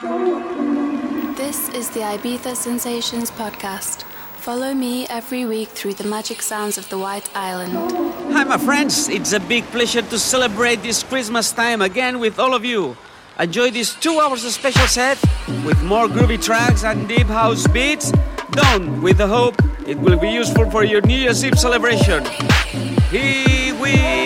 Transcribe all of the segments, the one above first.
This is the Ibiza Sensations podcast. Follow me every week through the magic sounds of the White Island. Hi, my friends. It's a big pleasure to celebrate this Christmas time again with all of you. Enjoy this two hours special set with more groovy tracks and deep house beats, done with the hope it will be useful for your New Year's Eve celebration. Here we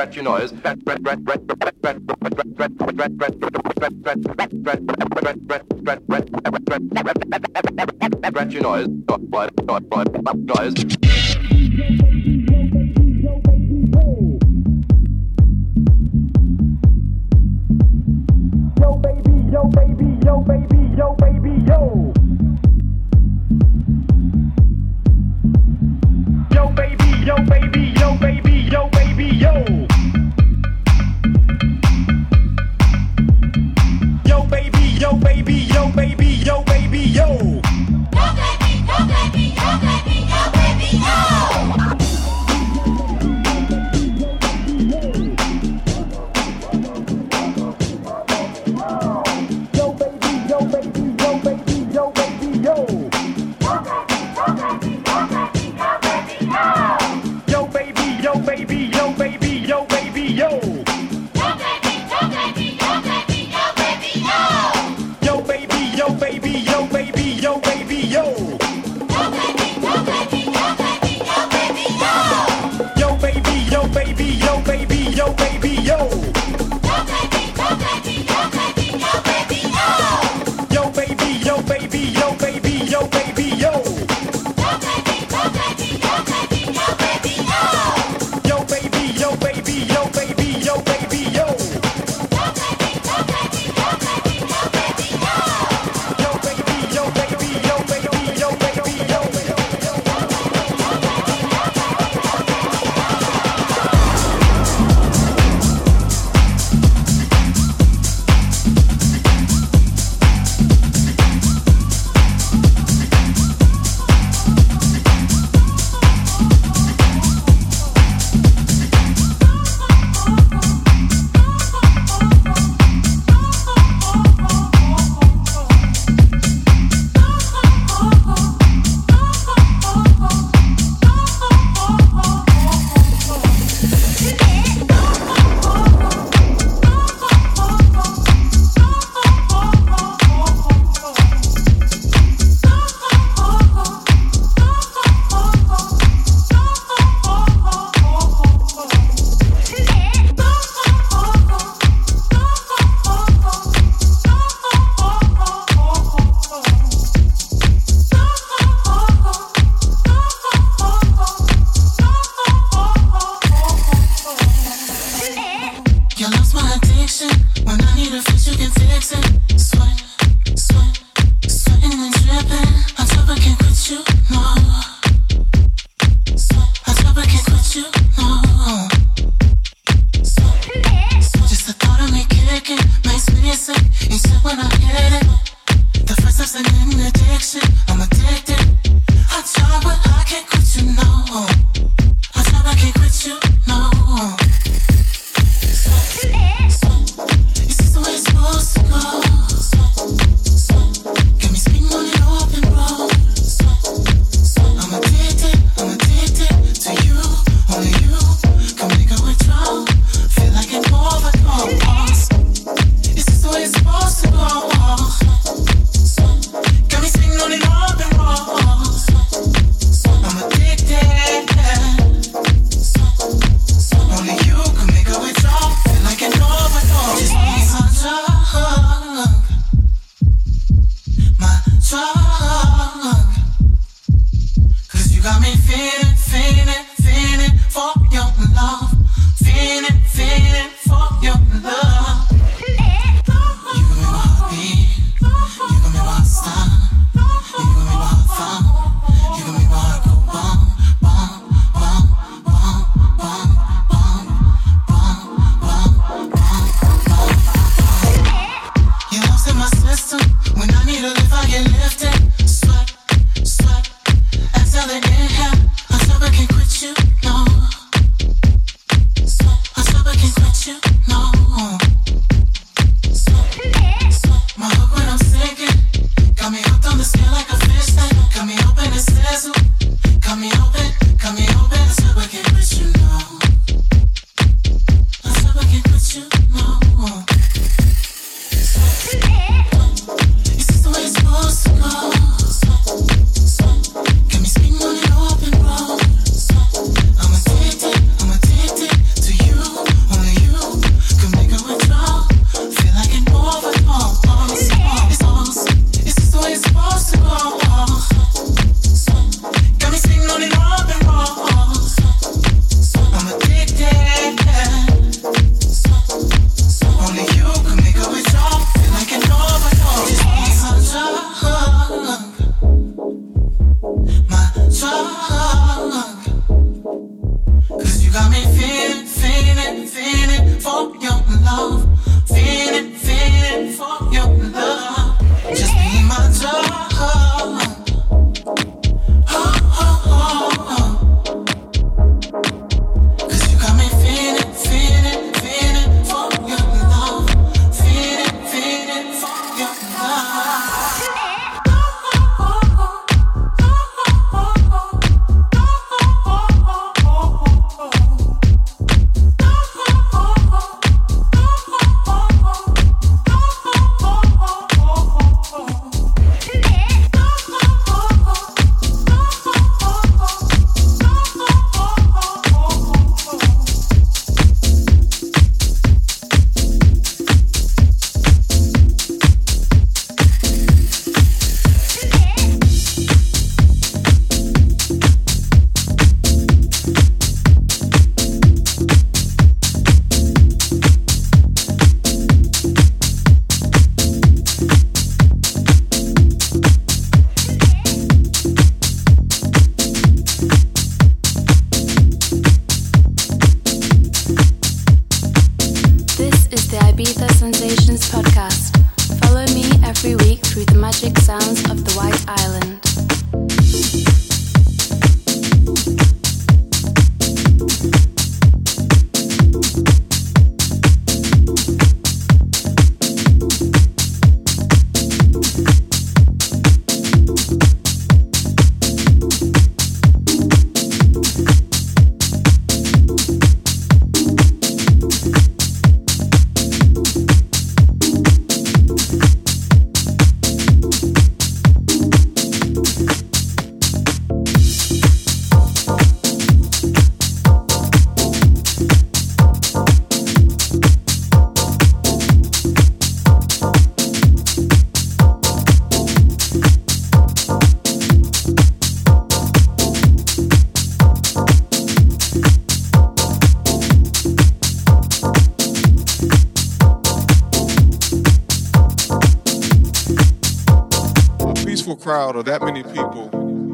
scratch your noise. Scratch your noise.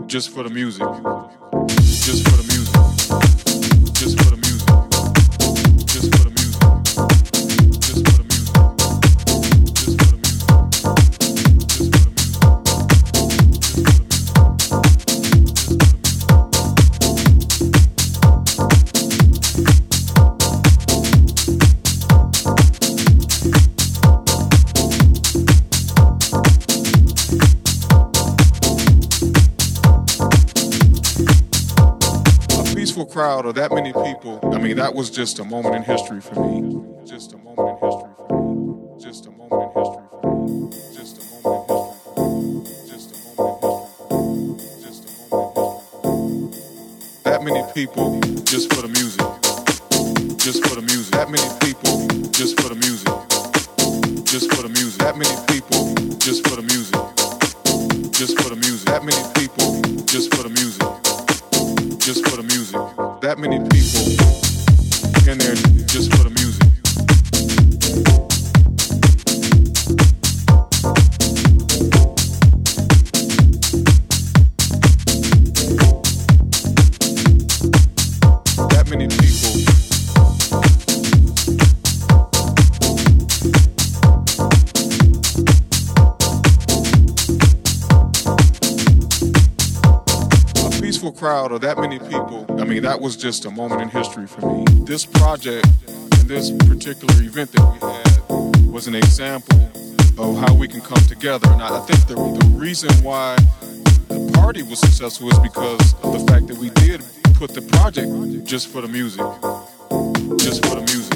Just for the music. Crowd of that many people, I mean, that was just a moment in history for me. Just a moment in history for me. Just a moment in history for me. Just a moment in history. That many people just for the music. Just for the music. That many people just for that many people I mean, that was just a moment in history for me. This project and this particular event that we had was an example of how we can come together. And I think the, the reason why the party was successful is because of the fact that we did put the project just for the music. Just for the music.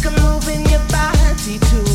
So long,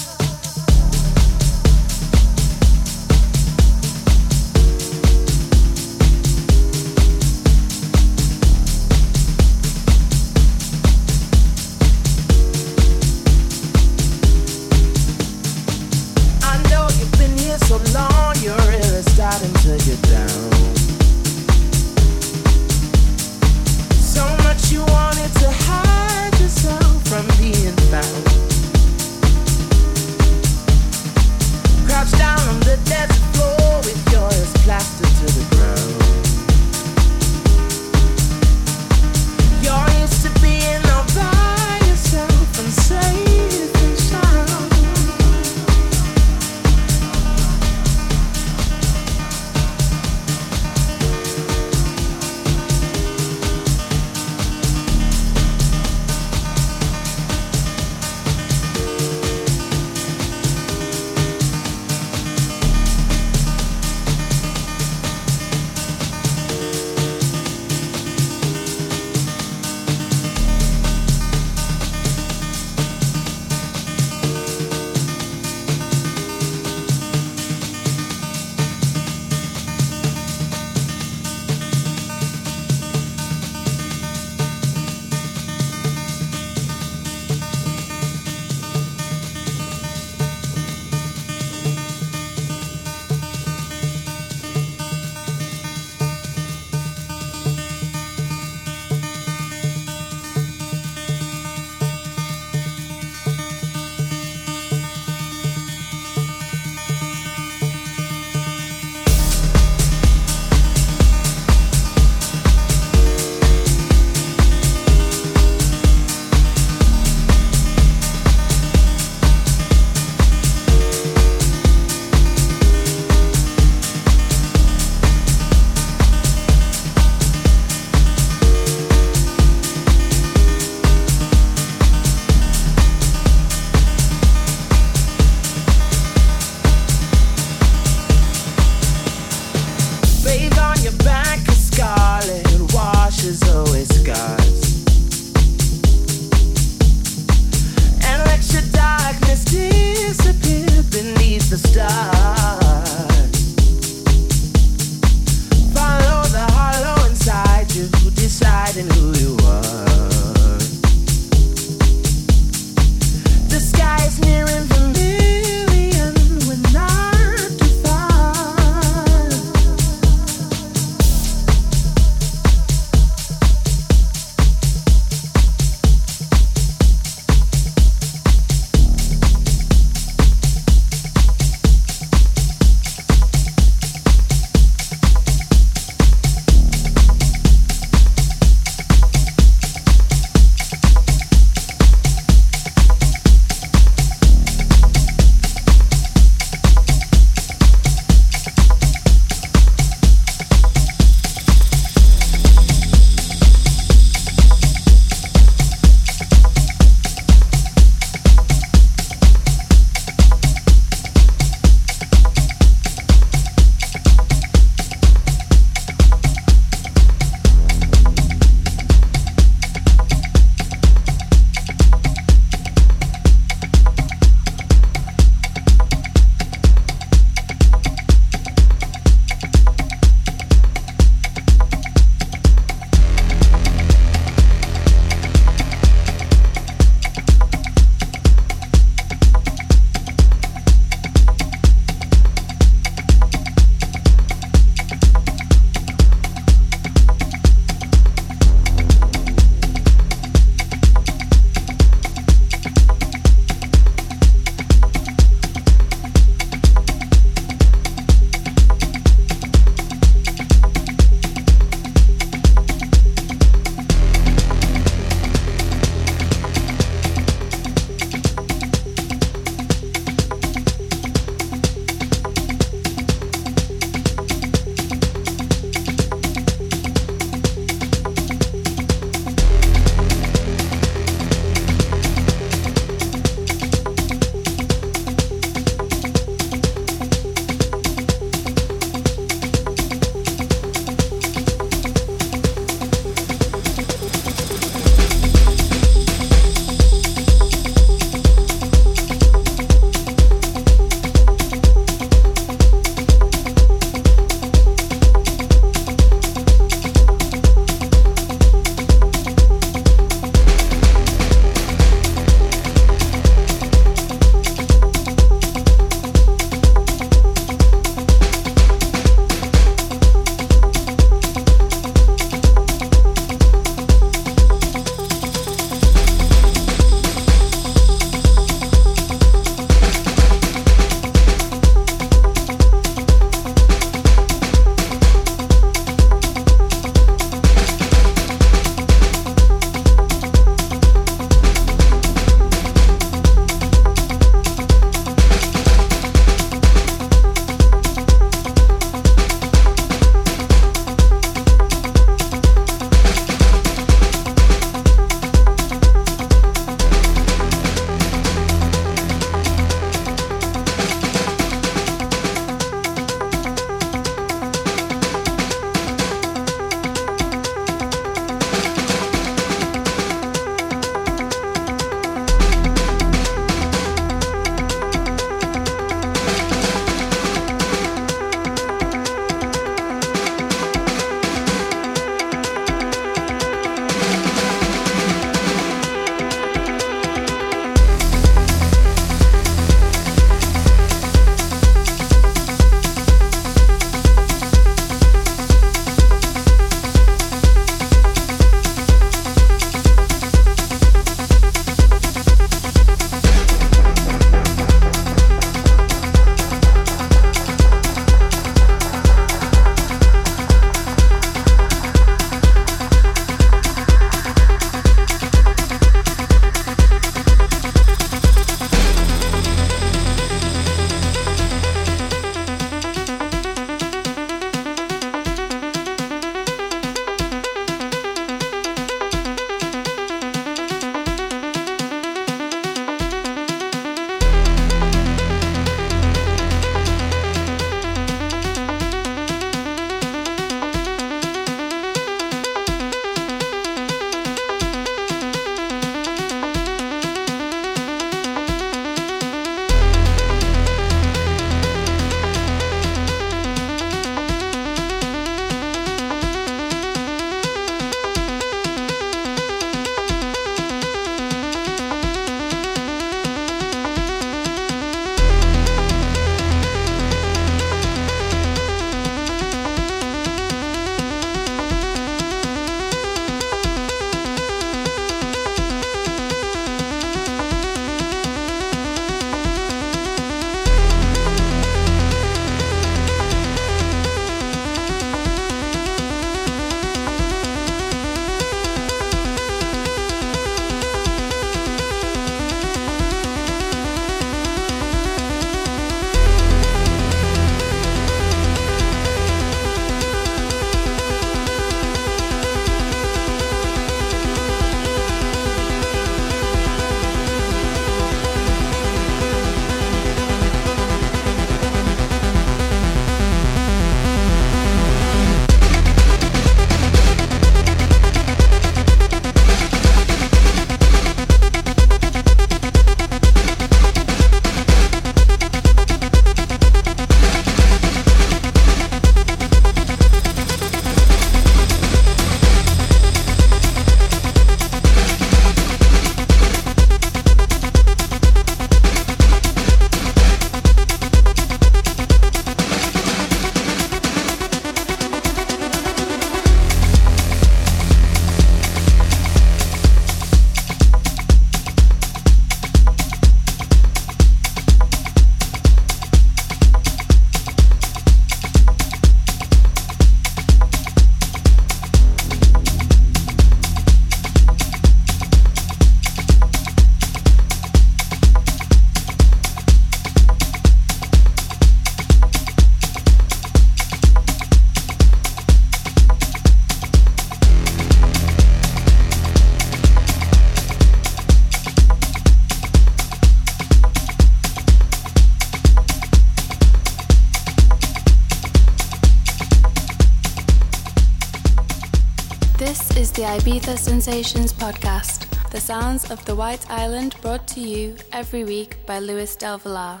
Ibiza Sensations podcast, the sounds of the White Island brought to you every week by Luis Del Villar.